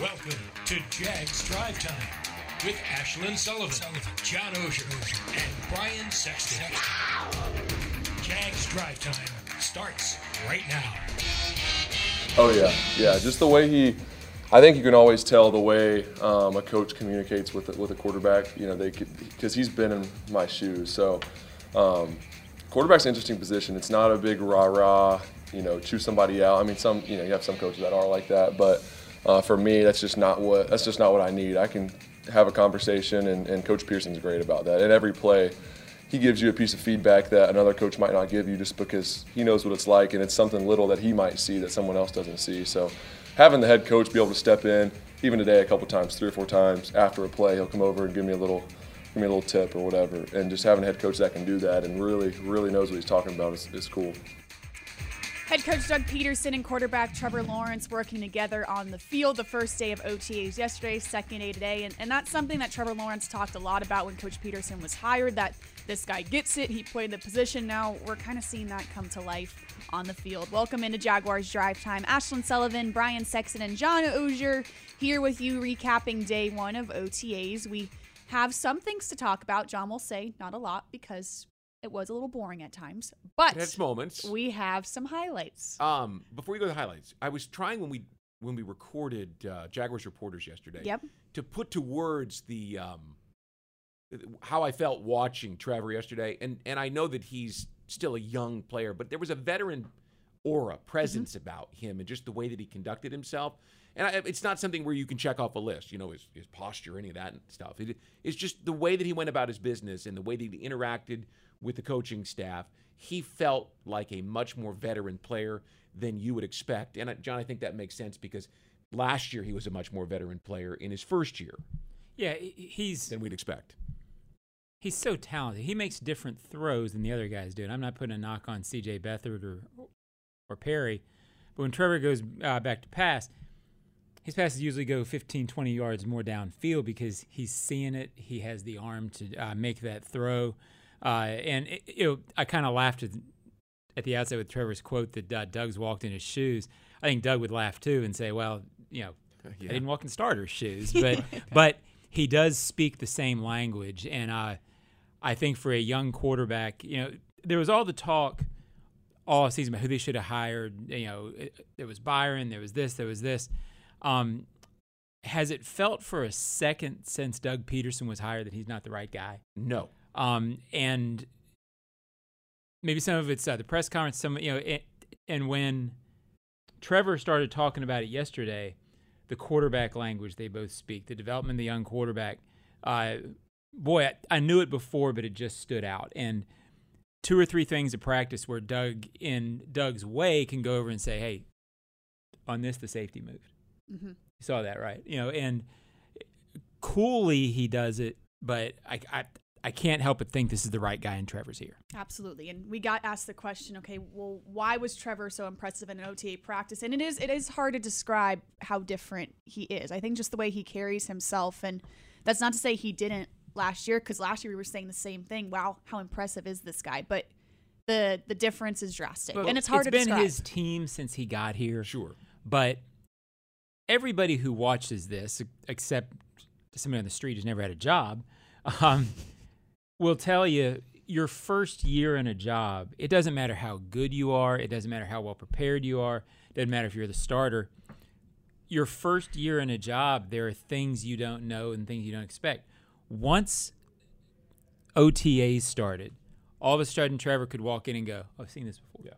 Welcome to Jags Drive Time with Ashlyn Sullivan, John Oehser, and Brian Sexton. Jags Drive Time starts right now. Oh yeah, yeah. Just the way he, I think you can always tell the way um, a coach communicates with with a quarterback. You know, they because he's been in my shoes. So, um, quarterback's an interesting position. It's not a big rah rah. You know, choose somebody out. I mean, some you know you have some coaches that are like that, but uh, for me, that's just not what that's just not what I need. I can have a conversation, and, and Coach Pederson's great about that. At every play, he gives you a piece of feedback that another coach might not give you just because he knows what it's like and it's something little that he might see that someone else doesn't see. So having the head coach be able to step in, even today a couple times, three or four times after a play, he'll come over and give me a little give me a little tip or whatever. And just having a head coach that can do that and really, really knows what he's talking about is, is cool. Head coach Doug Pederson and quarterback Trevor Lawrence working together on the field the first day of OTAs yesterday, second day today. And, and that's something that Trevor Lawrence talked a lot about when Coach Pederson was hired that this guy gets it. He played the position. Now we're kind of seeing that come to life on the field. Welcome into Jaguars Drive Time. Ashlyn Sullivan, Brian Sexton, and John Oehser here with you recapping day one of OTAs. We have some things to talk about. John will say not a lot because it was a little boring at times, but It has moments. we have some highlights. Um, before we go to the highlights, I was trying when we when we recorded uh, Jaguars reporters yesterday. Yep. To put to words the um, how I felt watching Trevor yesterday, and and I know that he's still a young player, but there was a veteran aura, presence about him, and just the way that he conducted himself. And I, it's not something where you can check off a list, you know, his, his posture, any of that stuff. It, it's just the way that he went about his business and the way that he interacted with the coaching staff. He felt like a much more veteran player than you would expect. And uh, John, I think that makes sense because last year he was a much more veteran player in his first year Yeah, he's than we'd expect. he's so talented. He makes different throws than the other guys do. And I'm not putting a knock on C.J. Beathard or or Perry, but when Trevor goes uh, back to pass, his passes usually go 15, 20 yards more downfield because he's seeing it. He has the arm to uh, make that throw. Uh, and it, you know, I kind of laughed at, at the outset with Trevor's quote that uh, Doug's walked in his shoes. I think Doug would laugh too and say, "Well, you know, I didn't walk in starter's shoes," but but he does speak the same language, and uh, I think for a young quarterback, you know, there was all the talk all season about who they should have hired. You know, it, there was Byron, there was this, there was this. Um, has it felt for a second since Doug Pederson was hired that he's not the right guy? No. Um, and maybe some of it's uh, the press conference. Some you know, it, and when Trevor started talking about it yesterday, the quarterback language they both speak, the development of the young quarterback. Uh, boy, I, I knew it before, but it just stood out. And two or three things at practice where Doug, in Doug's way, can go over and say, "Hey, on this, the safety moved." Mhm. You saw that, right? You know, and coolly he does it, but I, I, I can't help but think this is the right guy, and Trevor's here. Absolutely. And we got asked the question, okay, well, why was Trevor so impressive in an OTA practice? And it is it is hard to describe how different he is. I think just the way he carries himself and that's not to say he didn't last year cuz last year we were saying the same thing. Wow, how impressive is this guy? But the the difference is drastic. and it's hard to describe. It's been his team since he got here. Sure. But everybody who watches this, except somebody on the street who's never had a job, um, will tell you your first year in a job, it doesn't matter how good you are, it doesn't matter how well prepared you are, it doesn't matter if you're the starter. Your first year in a job, there are things you don't know and things you don't expect. Once OTAs started, all of a sudden Trevor could walk in and go, "Oh, I've seen this before. Yeah.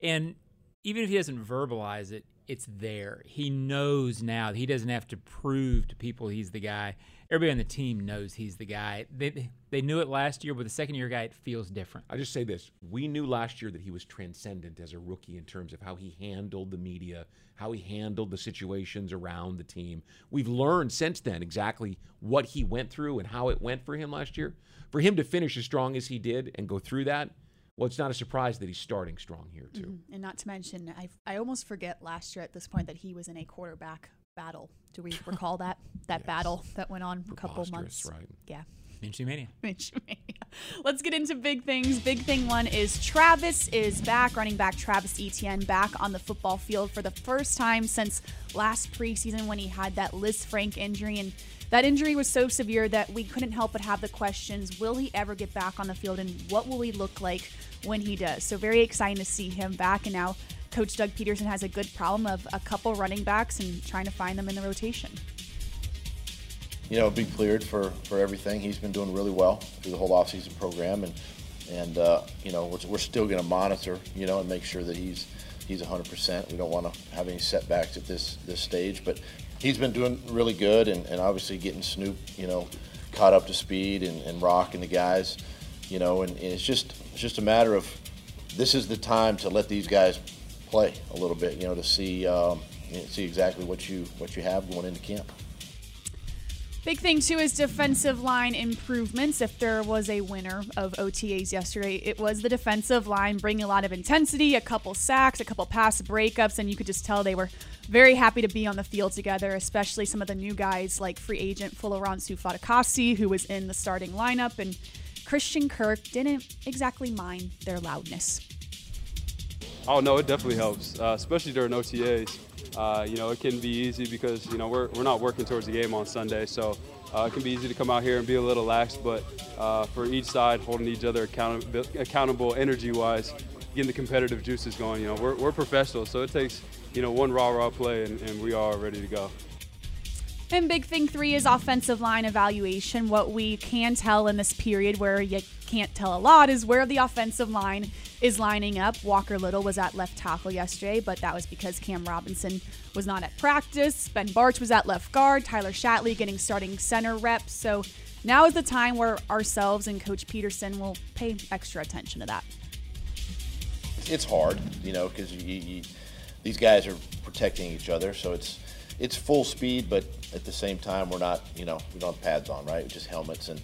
And even if he doesn't verbalize it, it's there. He knows now. He doesn't have to prove to people he's the guy. Everybody on the team knows he's the guy. They they knew it last year, but the second year guy, it feels different. I just say this: we knew last year that he was transcendent as a rookie in terms of how he handled the media, how he handled the situations around the team. We've learned since then exactly what he went through and how it went for him last year. For him to finish as strong as he did and go through that, well, it's not a surprise that he's starting strong here too. Mhm. And not to mention, I I almost forget last year at this point that he was in a quarterback battle. Do we recall that that Yes. battle that went on a couple months? right? Yeah. Minshew Mania. Let's get into big things. Big thing one is Travis is back, running back Travis Etienne back on the football field for the first time since last preseason when he had that Lisfranc injury. And that injury was so severe that we couldn't help but have the questions will he ever get back on the field and what will he look like when he does? So, very exciting to see him back. And now, Coach Doug Pederson has a good problem of a couple running backs and trying to find them in the rotation you know, be cleared for, for everything. He's been doing really well through the whole offseason program, and and uh, you know we're, we're still going to monitor, you know, and make sure that he's he's 100%. We don't want to have any setbacks at this this stage, but he's been doing really good, and, and obviously getting Snoop, you know, caught up to speed, and, and Rock and the guys, you know, and, and it's just it's just a matter of this is the time to let these guys play a little bit, you know, to see um, see exactly what you what you have going into camp. Big thing too is defensive line improvements. If there was a winner of OTAs yesterday, it was the defensive line bringing a lot of intensity, a couple sacks, a couple pass breakups, and you could just tell they were very happy to be on the field together, especially some of the new guys like free agent Folorunso Fatukasi, who was in the starting lineup, and Christian Kirk didn't exactly mind their loudness. Oh no, it definitely helps, uh, especially during OTAs. Uh, you know, it can be easy because, you know, we're, we're not working towards the game on Sunday. So uh, it can be easy to come out here and be a little lax. But uh, for each side, holding each other account- accountable energy-wise, getting the competitive juices going, you know, we're, we're professionals. So it takes, you know, one raw-raw play and, and we are ready to go. And big thing three is offensive line evaluation. What we can tell in this period where you can't tell a lot is where the offensive line is lining up. Walker Little was at left tackle yesterday, but that was because Cam Robinson was not at practice. Ben Bartch was at left guard. Tyler Shatley getting starting center reps. So now is the time where ourselves and Coach Pederson will pay extra attention to that. It's hard, you know, because these guys are protecting each other, so it's it's full speed, but at the same time, we're not, you know, we don't have pads on, right? Just helmets, and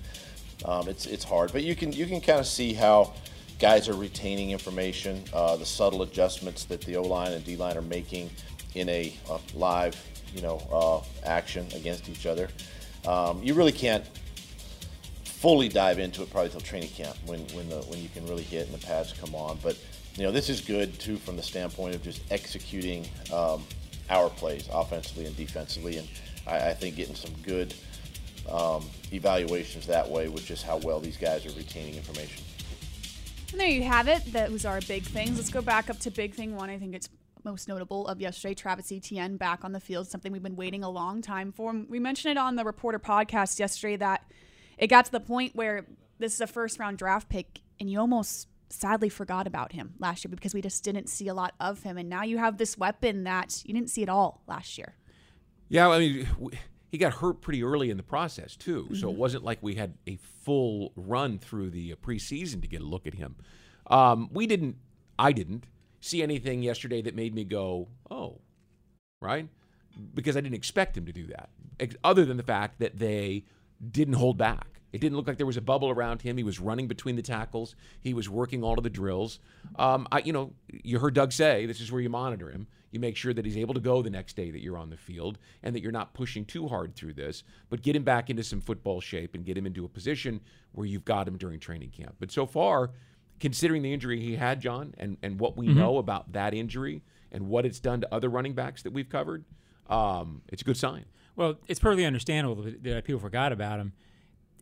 um, it's it's hard. But you can you can kind of see how guys are retaining information, uh, the subtle adjustments that the O line and D line are making in a, a live, you know, uh, action against each other. Um, you really can't fully dive into it probably till training camp when when the when you can really hit and the pads come on. But you know, this is good too from the standpoint of just executing um, our plays offensively and defensively, and I, I think getting some good um, evaluations that way with just how well these guys are retaining information. And there you have it. Those are big things. Let's go back up to big thing one. I think it's most notable of yesterday. Travis Etienne back on the field, something we've been waiting a long time for. We mentioned it on the reporter podcast yesterday that it got to the point where this is a first round draft pick, and you almost sadly forgot about him last year because we just didn't see a lot of him. And now you have this weapon that you didn't see at all last year. Yeah, I mean, he got hurt pretty early in the process too, mm-hmm. so it mm-hmm. wasn't like we had a full run through the uh, preseason to get a look at him. Um, we didn't, I didn't see anything yesterday that made me go, oh, right, because I didn't expect him to do that. Other than the fact that they didn't hold back. It didn't look like there was a bubble around him. He was running between the tackles. He was working all of the drills. Um, I, you know, you heard Doug say this is where you monitor him. You make sure that he's able to go the next day that you're on the field and that you're not pushing too hard through this, but get him back into some football shape and get him into a position where you've got him during training camp. But so far, considering the injury he had, John, and, and what we mm-hmm. know about that injury and what it's done to other running backs that we've covered, um, it's a good sign. Well, it's perfectly understandable that people forgot about him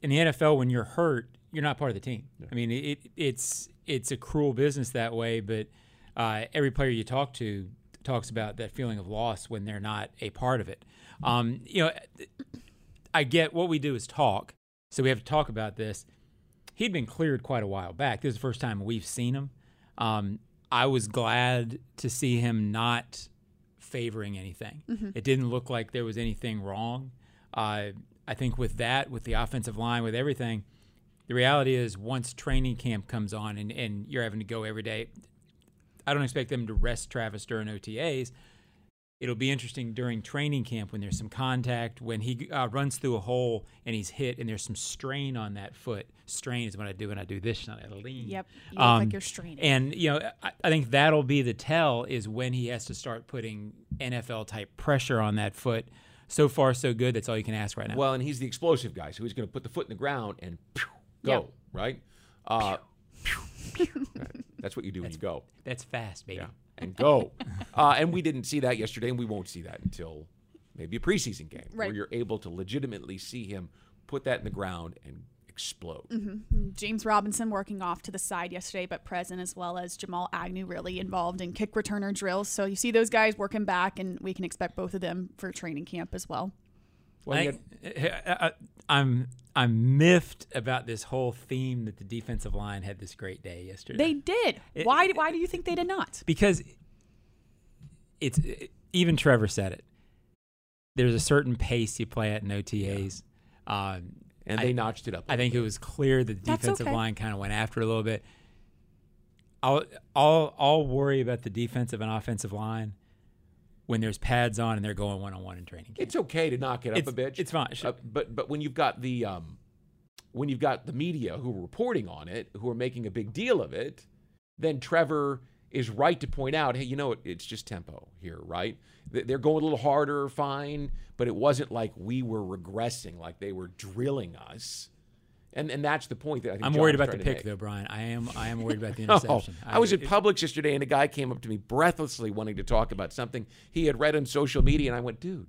in the NFL, when you're hurt, you're not part of the team. Yeah. I mean, it, it's it's a cruel business that way, but uh, every player you talk to talks about that feeling of loss when they're not a part of it. Um, you know, I get what we do is talk, so we have to talk about this. He'd been cleared quite a while back. This is the first time we've seen him. Um, I was glad to see him not favoring anything. Mm-hmm. It didn't look like there was anything wrong. Uh, I think with that, with the offensive line, with everything, the reality is once training camp comes on and, and you're having to go every day, I don't expect them to rest Travis during OTAs. It'll be interesting during training camp when there's some contact, when he uh, runs through a hole and he's hit and there's some strain on that foot. Strain is what I do when I do this, not I lean. Yep, you um, like you're straining. And, you know, I, I think that'll be the tell is when he has to start putting NFL type pressure on that foot so far so good. That's all you can ask right now. Well, and he's the explosive guy, so he's going to put the foot in the ground and pew, go Yeah. right. Uh, pew, pew. That's what you do when you go. that's fast, baby. Yeah, and go. uh, and we didn't see that yesterday, and we won't see that until maybe a preseason game where you're able to legitimately see him put that in the ground and explode. James Robinson working off to the side yesterday, but present as well as Jamal Agnew really involved in kick returner drills. So you see those guys working back, and we can expect both of them for training camp as well. Well, you I, am I'm miffed about this whole theme that the defensive line had this great day yesterday. They did. It- why? Why do you think they did not? because it's even Trevor said it. There's a certain pace you play at in OTAs. Um, and I- they notched it up. I think it was clear that the That's defensive okay. line kind of went after it a little bit. I'll, I'll, I'll worry about the defensive and offensive line when there's pads on and they're going one on one in training camp. It's okay to knock it up It's- a bit. it's fine. Uh, but but when you've got the um, when you've got the media who are reporting on it, who are making a big deal of it, then Trevor is right to point out, hey, you know, it, it's just tempo here, right? They- They're going a little harder, fine, but it wasn't like we were regressing, like they were drilling us. And, and that's the point that I think I'm John worried about the pick make. though, Brian. I am I am worried about the No, interception. I was at it- Publix yesterday, and a guy came up to me breathlessly wanting to talk about something he had read on social media, and I went, "Dude,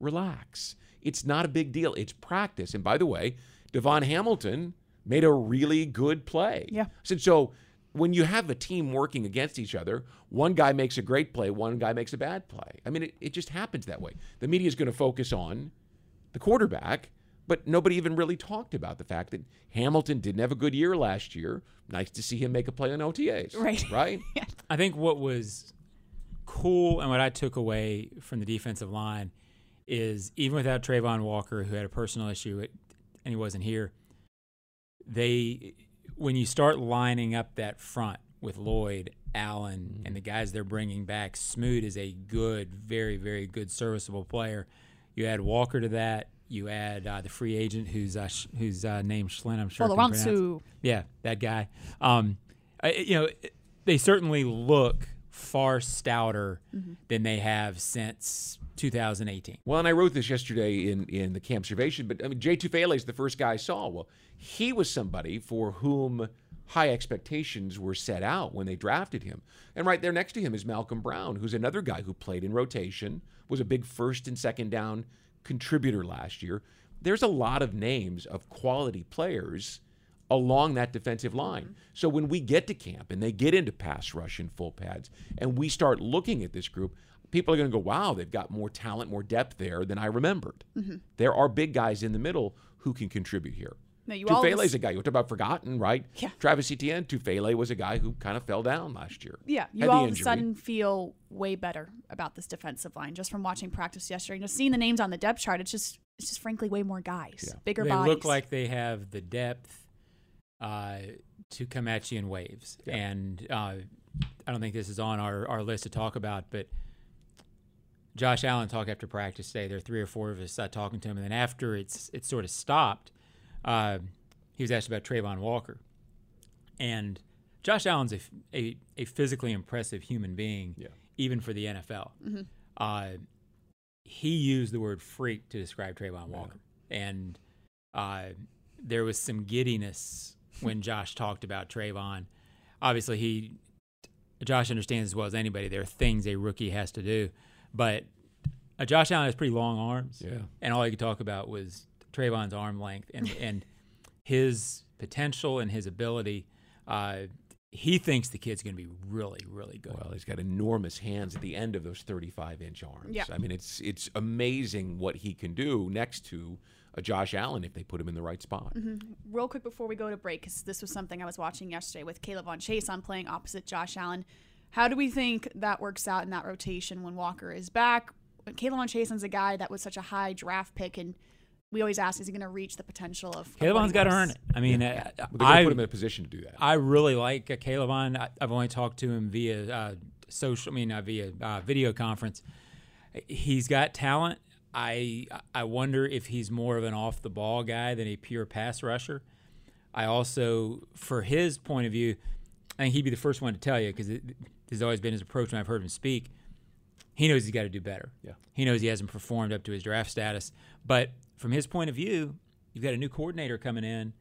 relax. It's not a big deal. It's practice." And by the way, DaVon Hamilton made a really good play. Yeah. I said so. When you have a team working against each other, one guy makes a great play, one guy makes a bad play. I mean, it, it just happens that way. The media is going to focus on the quarterback, but nobody even really talked about the fact that Hamilton didn't have a good year last year. Nice to see him make a play on OTAs. Right. Right? I think what was cool and what I took away from the defensive line is even without Travon Walker, who had a personal issue and he wasn't here, they when you start lining up that front with Lloyd, Allen, mm-hmm. and the guys they're bringing back, Smoot is a good, very, very good, serviceable player. You add Walker to that. You add uh, the free agent who's uh, sh- who's uh, named Schlin. I'm sure. I can pronounce. Yeah, that guy. Um, I, you know, they certainly look far stouter than they have since 2018. Well, and I wrote this yesterday in, in the camp observation, but I mean, Jay Tufele is the first guy I saw. Well, he was somebody for whom high expectations were set out when they drafted him. And right there next to him is Malcom Brown, who's another guy who played in rotation, was a big first and second down contributor last year. There's a lot of names of quality players along that defensive line. So when we get to camp and they get into pass rush and full pads and we start looking at this group, people are going to go, wow, they've got more talent, more depth there than I remembered. Mm-hmm. There are big guys in the middle who can contribute here. No, you all Tufele's just- a guy you talk about forgotten, right? Yeah. Travis Etienne, Tufele was a guy who kind of fell down last year. Yeah, you Had the all of a sudden feel way better about this defensive line just from watching practice yesterday. Just seeing the names on the depth chart, it's just it's just frankly way more guys, bigger they bodies. look like they have the depth uh, to come at you in waves. And uh, I don't think this is on our, our list to talk about, but Josh Allen talked after practice today. There are three or four of us uh, talking to him, and then after it's it sort of stopped, uh, he was asked about Travon Walker, and Josh Allen's a a physically impressive human being, Yeah. even for the NFL. Uh, he used the word freak to describe Travon Walker, and uh, there was some giddiness when Josh talked about Travon. Obviously, he Josh understands as well as anybody there are things a rookie has to do, but uh, Josh Allen has pretty long arms, Yeah. and all he could talk about was Travon's arm length and and his potential and his ability. Uh, he thinks the kid's going to be really, really good. Well, he's got enormous hands at the end of those 35 inch arms. Yeah. I mean, it's it's amazing what he can do next to a Josh Allen if they put him in the right spot. Real quick before we go to break, because this was something I was watching yesterday with K'Lavon Chaisson on playing opposite Josh Allen. How do we think that works out in that rotation when Walker is back? K'Lavon Chaisson is a guy that was such a high draft pick, and we always ask, is he going to reach the potential of? of Caleb what got to earn it. I mean, uh, But they're going to I put him in a position to do that. I really like uh, K'Lavon. I, I've only talked to him via uh, social, I mean, uh, via uh, video conference. He's got talent. I I wonder if he's more of an off the ball guy than a pure pass rusher. I also, for his point of view, I think he'd be the first one to tell you because this has always been his approach when I've heard him speak. he knows he's got to do better. Yeah. He knows he hasn't performed up to his draft status. But from his point of view, you've got a new coordinator coming in.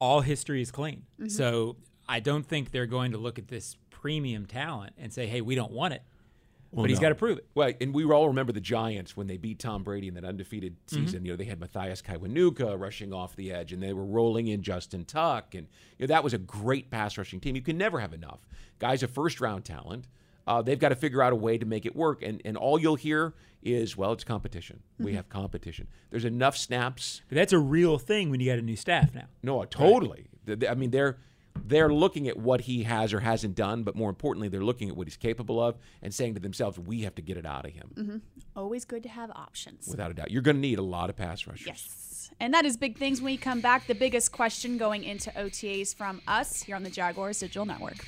All history is clean. So I don't think they're going to look at this premium talent and say, hey, we don't want it. but he's no. got to prove it. Well, and we all remember the Giants when they beat Tom Brady in that undefeated Mm-hmm. season. You know, they had Mathias Kiwanuka rushing off the edge, and they were rolling in Justin Tuck, and you know that was a great pass rushing team. You can never have enough. Guys, a first round talent. Uh, they've got to figure out a way to make it work, and and all you'll hear is, well, it's competition. We Mm-hmm. have competition. There's enough snaps. But that's a real thing when you got a new staff now. No, totally. Th- I mean, they're they're looking at what he has or hasn't done, but more importantly, they're looking at what he's capable of and saying to themselves, we have to get it out of him. Always good to have options. Without a doubt, you're going to need a lot of pass rushers. Yes. And that is big things when we come back. The biggest question going into OTAs from us here on the Jaguars Digital Network.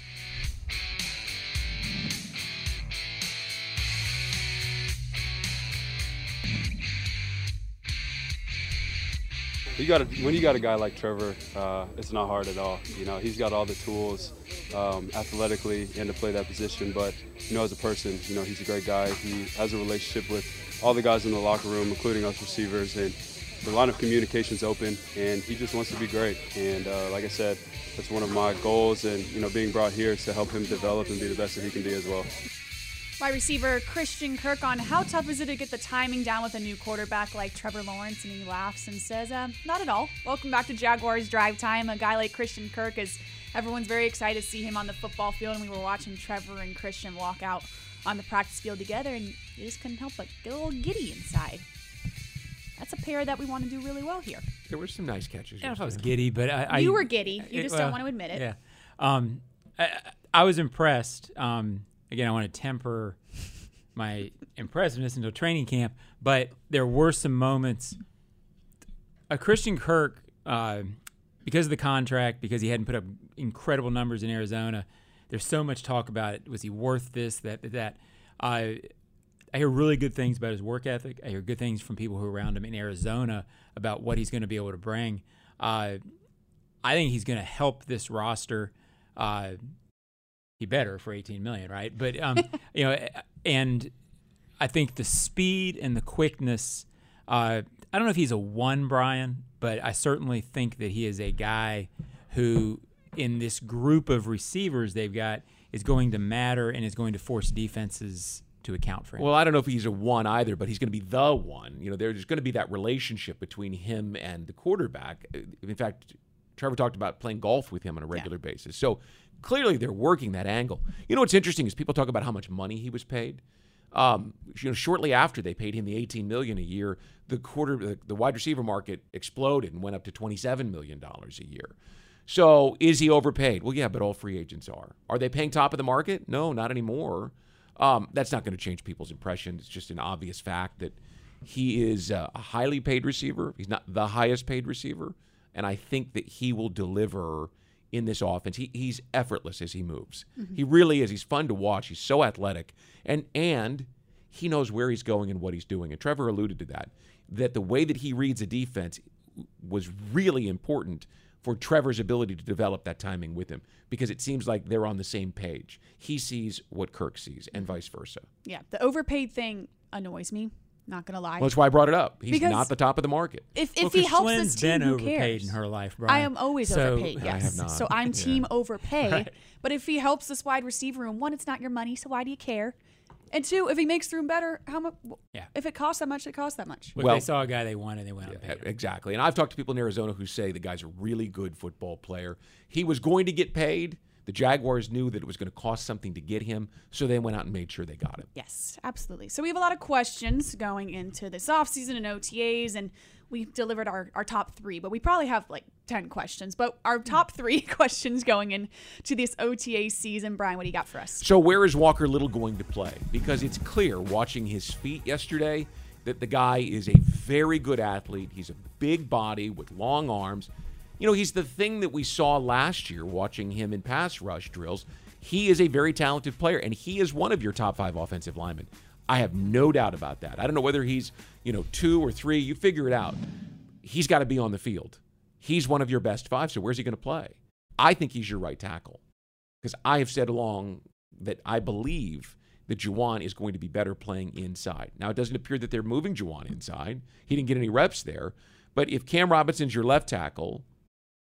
You got a, when you got a guy like Trevor, uh, it's not hard at all. You know, he's got all the tools um, athletically and to play that position. But you know, as a person, you know, he's a great guy. He has a relationship with all the guys in the locker room, including us receivers, and the line of communication's open. And he just wants to be great. And uh, like I said, that's one of my goals. And you know, being brought here is to help him develop and be the best that he can be as well. Wide receiver Christian Kirk on how tough is it to get the timing down with a new quarterback like Trevor Lawrence? And he laughs and says, uh, Not at all. Welcome back to Jaguars Drive Time. A guy like Christian Kirk is everyone's very excited to see him on the football field. And we were watching Trevor and Christian walk out on the practice field together, and you just couldn't help but get a little giddy inside. That's a pair that we want to do really well here. There were some nice catches. I don't know if I was giddy, but I, I You were giddy. You it- just well, don't want to admit it. Yeah. Um, I, I was impressed. Um, again, I want to temper my impressiveness until training camp, but there were some moments. A Christian Kirk, uh, because of the contract, because he hadn't put up incredible numbers in Arizona, there's so much talk about it. Was he worth this? That that. Uh, I hear really good things about his work ethic. I hear good things from people who are around him in Arizona about what he's going to be able to bring. Uh, I think he's going to help this roster. Uh, he better for 18 million, right? But um, you know, and I think the speed and the quickness. Uh, I don't know if he's a one, Brian, but I certainly think that he is a guy who, in this group of receivers they've got, is going to matter and is going to force defenses to account for him. Well, I don't know if he's a one either, but he's going to be the one. You know, there's going to be that relationship between him and the quarterback. In fact, Trevor talked about playing golf with him on a regular basis. So clearly they're working that angle. You know what's interesting is people talk about how much money he was paid. Um, you know, shortly after they paid him the 18 million a year, the quarter, the, the wide receiver market exploded and went up to 27 million dollars a year. So is he overpaid? Well, yeah, but all free agents are. Are they paying top of the market? No, not anymore. Um, that's not going to change people's impression. It's just an obvious fact that he is a highly paid receiver. He's not the highest paid receiver, and I think that he will deliver in this offense. He, he's effortless as he moves. Mm-hmm. He really is. He's fun to watch. He's so athletic, and and he knows where he's going and what he's doing. And Trevor alluded to that. That the way that he reads a defense was really important for Trevor's ability to develop that timing with him because it seems like they're on the same page. He sees what Kirk sees, and mm-hmm. vice versa. Yeah, the overpaid thing annoys me. Not gonna lie. Well, that's why I brought it up. He's Because- not the top of the market. if if Well, he 'cause helps Schlinn's this team, been who overpaid cares? in her life, Brian. I am always So- overpaid. I Yes. have not. So I'm Yeah. team overpay. Right. But if he helps this wide receiver room, one, it's not your money, so why do you care? And two, if he makes the room better, how much? Yeah. If it costs that much, it costs that much. Look, Well- they saw a guy they wanted, they went out and paid him. Exactly. And I've talked to people in Arizona who say the guy's a really good football player. He was going to get paid. The Jaguars knew that it was going to cost something to get him, so they went out and made sure they got him. Yes, absolutely. So we have a lot of questions going into this offseason and OTAs, and we delivered our, our top three, but we probably have like 10 questions. But our top hmm. three questions going into this OTA season, Brian, what do you got for us? So where is Walker Little going to play? Because it's clear watching his feet yesterday that the guy is a very good athlete. He's a big body with long arms. You know, he's the thing that we saw last year watching him in pass rush drills. He is a very talented player, and he is one of your top five offensive linemen. I have no doubt about that. I don't know whether he's, you know, two or three. You figure it out. He's got to be on the field. He's one of your best five. So where's he going to play? I think he's your right tackle because I have said along that I believe that Jawaan is going to be better playing inside. Now, it doesn't appear that they're moving Jawaan inside. He didn't get any reps there. But if Cam Robinson's your left tackle,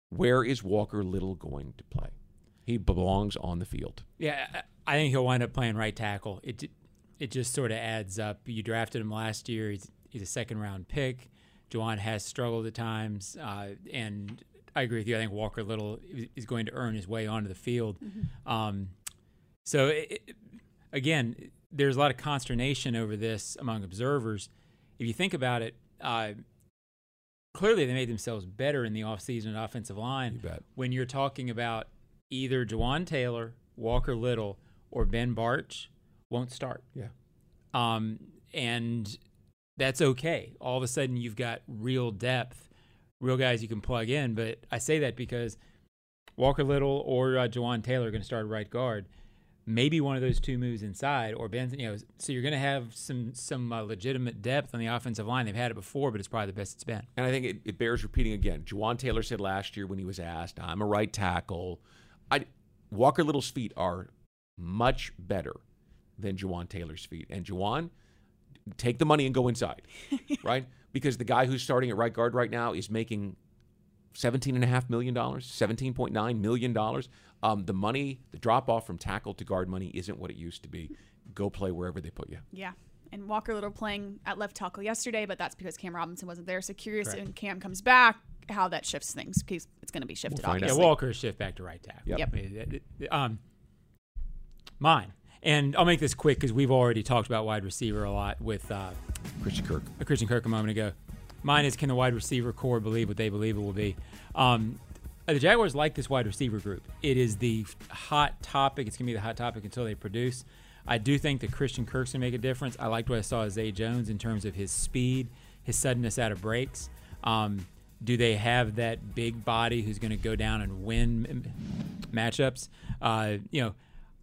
where is Walker Little going to play? He belongs on the field. Yeah, I I think he'll wind up playing right tackle. It it just sort of adds up. You drafted him last year. He's he's a second round pick. Jawaan has struggled at times, uh, and I agree with you. I think Walker Little is- is going to earn his way onto the field. Um, so it, it- again, there's a lot of consternation over this among observers. If you think about it, uh, clearly they made themselves better in the offseason at offensive line You bet. when you're talking about either Jawaan Taylor, Walker Little, or Ben Bartch won't start. Yeah. Um, and that's okay. All of a sudden, you've got real depth, real guys you can plug in. But I say that because Walker Little or uh, Jawaan Taylor are going to start right guard. Maybe one of those two moves inside, or Benson. You know, so you're going to have some some uh, legitimate depth on the offensive line. They've had it before, but it's probably the best it's been. And I think it, it bears repeating again. Jawaan Taylor said last year when he was asked, I'm a right tackle. I, Walker Little's feet are much better than Jawaan Taylor's feet. And Jawaan, take the money and go inside, right? Because the guy who's starting at right guard right now is making $17.5 million, $17.9 million. Um, the money, the drop off from tackle to guard money isn't what it used to be. Go play wherever they put you. Yeah. And Walker Little playing at left tackle yesterday, but that's because Cam Robinson wasn't there. So curious Correct. when Cam comes back, how that shifts things because it's going to be shifted. We'll find out. Yeah. Walker shift back to right tackle. Yep. Yep. I mean, it- it- Um, mine, and I'll make this quick because we've already talked about wide receiver a lot with uh, Christian Kirk. Christian Kirk a moment ago. Mine is can the wide receiver core believe what they believe it will be? Um, the Jaguars like this wide receiver group. It is the hot topic. It's going to be the hot topic until they produce. I do think that Christian Kirk's going to make a difference. I liked what I saw of Zay Jones in terms of his speed, his suddenness out of breaks. Um, do they have that big body who's going to go down and win matchups? Uh, you know,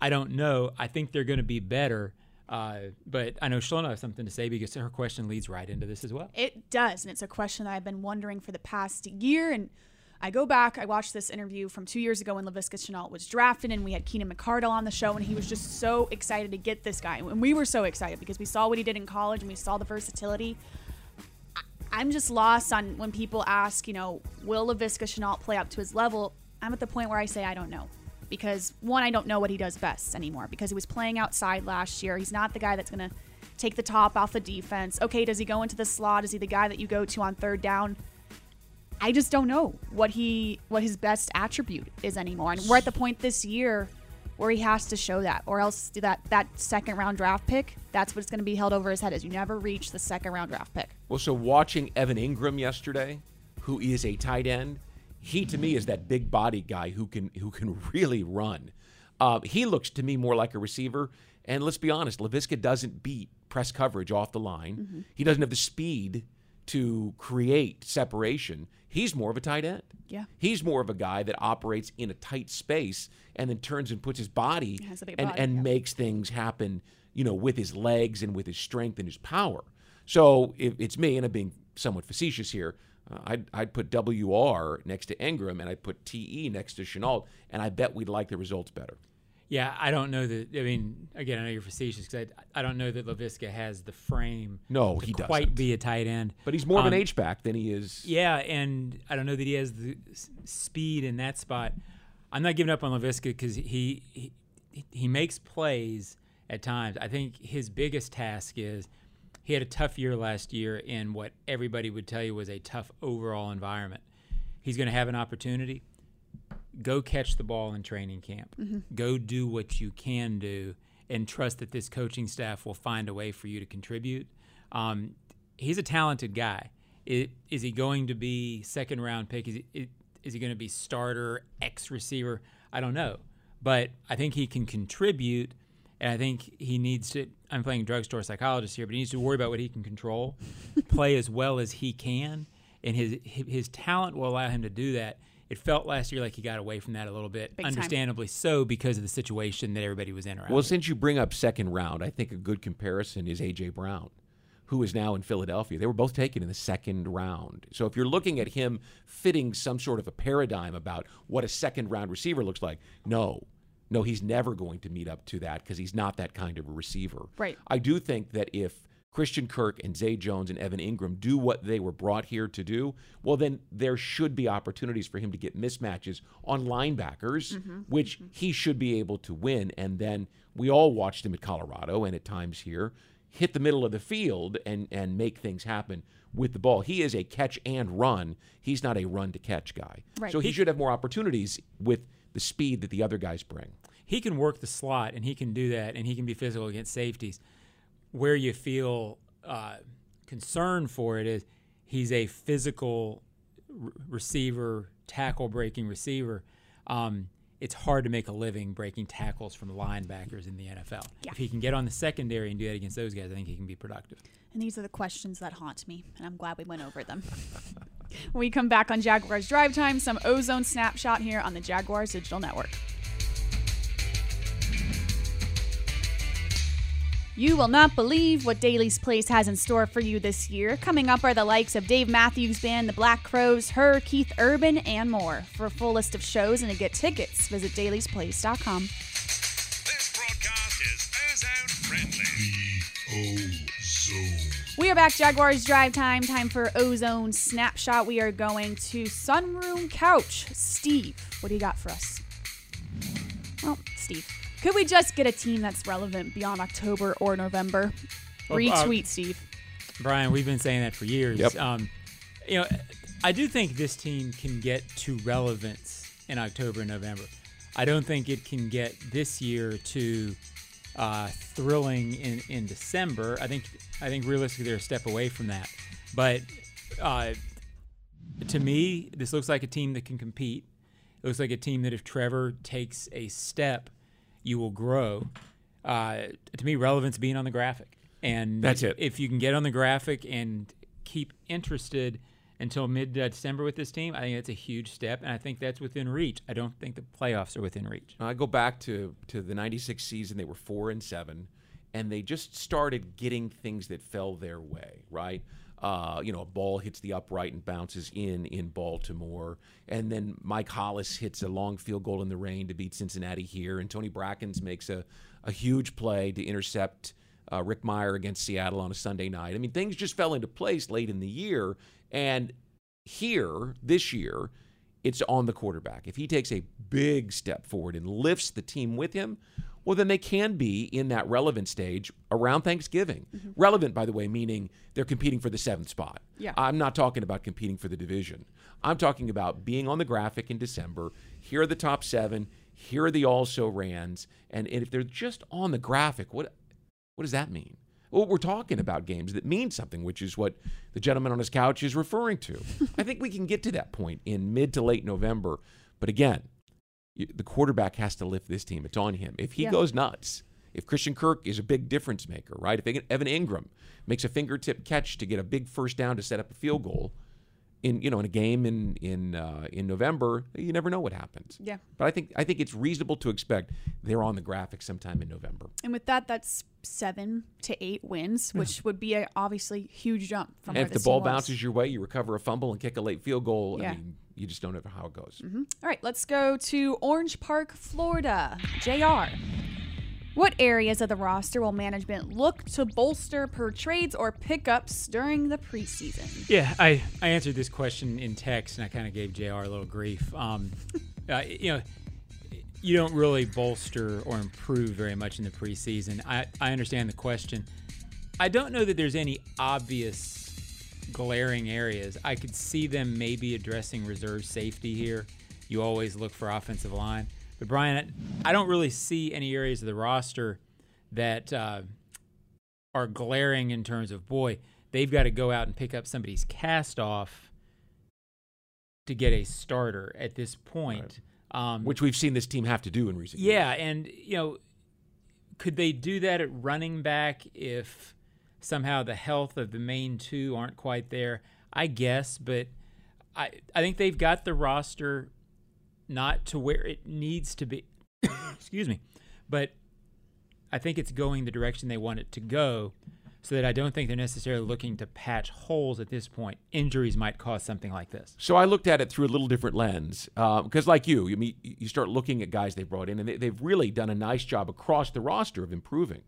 I don't know. I think they're going to be better. Uh, but I know Shalona has something to say because her question leads right into this as well. It does, and it's a question that I've been wondering for the past year. And I go back, I watched this interview from two years ago when Laviska Shenault was drafted, and we had Keenan McCardell on the show, and he was just so excited to get this guy. And we were so excited because we saw what he did in college and we saw the versatility. I'm just lost on when people ask, you know, will Laviska Shenault play up to his level? I'm at the point where I say I don't know. Because one, I don't know what he does best anymore because he was playing outside last year. He's not the guy that's going to take the top off the defense. Okay, does he go into the slot? Is he the guy that you go to on third down? I just don't know what he what his best attribute is anymore. And we're at the point this year where he has to show that, or else that that second round draft pick, that's what's going to be held over his head is you never reach the second round draft pick. Well, so watching Evan Engram yesterday, who is a tight end, he to me is that big body guy who can who can really run. Uh, he looks to me more like a receiver. And let's be honest, Laviska doesn't beat press coverage off the line. He doesn't have the speed to create separation. He's more of a tight end. Yeah. He's more of a guy that operates in a tight space and then turns and puts his body Has a big and, body, and yeah. makes things happen, you know, with his legs and with his strength and his power. So if it's me, and I'm being somewhat facetious here, uh, I'd, I'd put WR next to Engram and I'd put TE next to Shenault, and I bet we'd like the results better. Yeah, I don't know that. I mean, again, I know you're facetious because I, I don't know that Laviska has the frame. No, to he quite doesn't. be a tight end. But he's more of an Um, H back than he is. Yeah, and I don't know that he has the speed in that spot. I'm not giving up on Laviska because he, he he makes plays at times. I think his biggest task is he had a tough year last year in what everybody would tell you was a tough overall environment. He's going to have an opportunity. Go catch the ball in training camp. Go do what you can do, and trust that this coaching staff will find a way for you to contribute. Um, he's a talented guy. Is he going to be second round pick? Is he, is he going to be starter, X receiver? I don't know. But I think he can contribute, and I think he needs to. I'm playing drugstore psychologist here, but he needs to worry about what he can control, play as well as he can, and his his talent will allow him to do that. It felt last year like he got away from that a little bit, Big time. understandably so because of the situation that everybody was in around. Well, him. since you bring up second round, I think a good comparison is AJ Brown, who is now in Philadelphia. They were both taken in the second round. So if you're looking at him fitting some sort of a paradigm about what a second round receiver looks like, no, No, he's never going to meet up to that because he's not that kind of a receiver. Right. I do think that if Christian Kirk and Zay Jones and Evan Engram do what they were brought here to do, well, then there should be opportunities for him to get mismatches on linebackers, mm-hmm. which mm-hmm. he should be able to win. And then we all watched him at Colorado and at times here hit the middle of the field and, and make things happen with the ball. He is a catch and run. He's not a run to catch guy. Right. So he should have more opportunities with the speed that the other guys bring. he can work the slot and he can do that and he can be physical against safeties. Where you feel uh, concern for it is he's a physical r- receiver, tackle breaking receiver. Um, it's hard to make a living breaking tackles from linebackers in the NFL. Yeah. If he can get on the secondary and do that against those guys, I think he can be productive. And these are the questions that haunt me, and I'm glad we went over them. when we come back on Jaguars Drive Time, some ozone snapshot here on the Jaguars Digital Network. You will not believe what Daly's Place has in store for you this year. Coming up are the likes of Dave Matthews Band, the Black Crowes, Her, Keith Urban, and more. For a full list of shows and to get tickets, visit dalysplace.com. This broadcast is ozone friendly. Ozone. We are back, Jaguars Drive Time. Time for Ozone Snapshot. We are going to Sunroom Couch. Steve, what do you got for us? Well, Steve, could we just get a team that's relevant beyond October or November? Well, uh, Retweet, Steve. Brian, we've been saying that for years. Yep. Um, you know, I do think this team can get to relevance in October and November. I don't think it can get this year to uh, thrilling in, in December. I think I think realistically they're a step away from that. But uh, to me, this looks like a team that can compete. It looks like a team that if Trevor takes a step, you will grow. Uh, to me, relevance being on the graphic, and That's it. If you can get on the graphic and keep interested until mid December with this team, I think that's a huge step, and I think that's within reach. I don't think the playoffs are within reach. I go back to to the '96 season; they were four and seven, and they just started getting things that fell their way. Right, uh, you know, a ball hits the upright and bounces in in Baltimore, and then Mike Hollis hits a long field goal in the rain to beat Cincinnati here, and Tony Brackens makes a a huge play to intercept uh, Rick Mirer against Seattle on a Sunday night. I mean, things just fell into place late in the year, and here this year it's on the quarterback. If he takes a big step forward and lifts the team with him, well, then they can be in that relevant stage around Thanksgiving. Mm-hmm. Relevant, by the way, meaning they're competing for the seventh spot. Yeah. I'm not talking about competing for the division. I'm talking about being on the graphic in December. Here are the top seven. Here are the also rans. And, and if they're just on the graphic, what what does that mean? Well, we're talking about games that mean something, which is what the gentleman on his couch is referring to. I think we can get to that point in mid to late November. But again, the quarterback has to lift this team. It's on him. If he Yeah. goes nuts, if Christian Kirk is a big difference maker, right? If Evan Engram makes a fingertip catch to get a big first down to set up a field goal in you know in a game in in uh, in November, you never know what happens. Yeah. But I think I think it's reasonable to expect they're on the graphic sometime in November. And with that, that's seven to eight wins, which would be a obviously huge jump from. And if the ball bounces your way, you recover a fumble and kick a late field goal. Yeah. I mean, you just don't know how it goes. All right, let's go to Orange Park, Florida. JR. What areas of the roster will management look to bolster per trades or pickups during the preseason? Yeah, I, I answered this question in text, and I kind of gave Jr. a little grief. Um, uh, you know, you don't really bolster or improve very much in the preseason. I, I understand the question. I don't know that there's any obvious glaring areas. I could see them maybe addressing reserve safety here. You always look for offensive line. But Brian, I don't really see any areas of the roster that uh, are glaring in terms of boy, they've got to go out and pick up somebody's cast off to get a starter at this point. Um, Which we've seen this team have to do in recent years. yeah, and you know, could they do that at running back if somehow the health of the main two aren't quite there? I guess, but I I think they've got the roster not to where it needs to be. Excuse me, but I think it's going the direction they want it to go. so that I don't think they're necessarily looking to patch holes at this point. Injuries might cause something like this. So I looked at it through a little different lens uh, because, like you, you mean you start looking at guys they brought in, and they, they've really done a nice job across the roster of improving.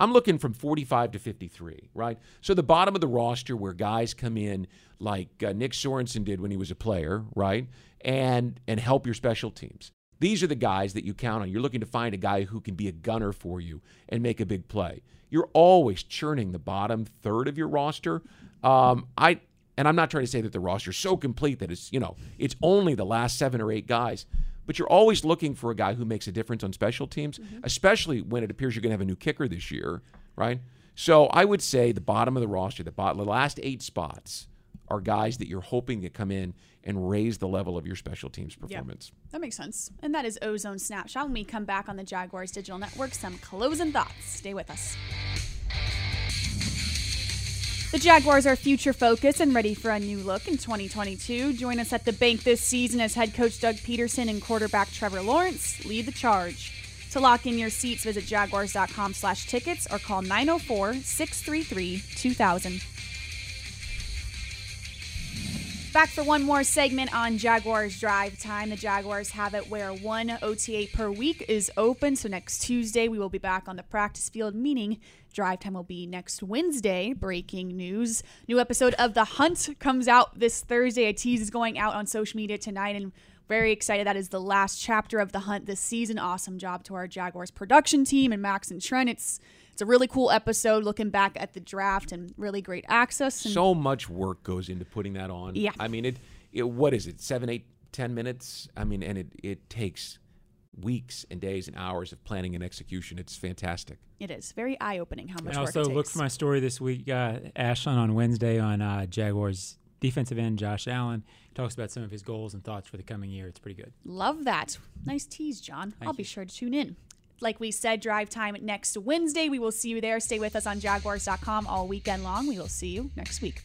I'm looking from 45 to 53, right? So the bottom of the roster where guys come in like uh, Nick Sorensen did when he was a player, right? And and help your special teams. These are the guys that you count on. You're looking to find a guy who can be a gunner for you and make a big play. You're always churning the bottom third of your roster. Um, I and I'm not trying to say that the roster's so complete that it's you know it's only the last seven or eight guys but you're always looking for a guy who makes a difference on special teams, mm-hmm. especially when it appears you're going to have a new kicker this year, right? So I would say the bottom of the roster, the, bottom, the last eight spots, are guys that you're hoping to come in and raise the level of your special teams performance. That makes sense. And that is O-Zone Snapshot. When we come back on the Jaguars Digital Network, some closing thoughts. Stay with us. The Jaguars are future focused and ready for a new look in 2022. Join us at the bank this season as head coach Doug Pederson and quarterback Trevor Lawrence lead the charge. To lock in your seats, visit jaguars.com slash tickets or call 904-633-2000. Back for one more segment on Jaguars Drive Time. The Jaguars have it where one OTA per week is open. So next Tuesday, we will be back on the practice field, meaning Drive Time will be next Wednesday. Breaking news. New episode of The Hunt comes out this Thursday. A tease is going out on social media tonight, and very excited. That is the last chapter of The Hunt this season. Awesome job to our Jaguars production team and Max and Trent. It's it's a really cool episode looking back at the draft and really great access. And So much work goes into putting that on. Yeah. I mean, it, it. What is it? Seven, eight, ten minutes. I mean, and it it takes weeks and days and hours of planning and execution. It's fantastic. it is very eye opening how much And work also it takes. look for my story this week, uh, Ashland on Wednesday on uh, Jaguars defensive end Josh Allen. He talks about some of his goals and thoughts for the coming year. It's pretty good. Love that. Nice tease, John. Thank I'll you. be sure to tune in. Like we said, drive time next Wednesday. We will see you there. Stay with us on jaguars.com all weekend long. We will see you next week.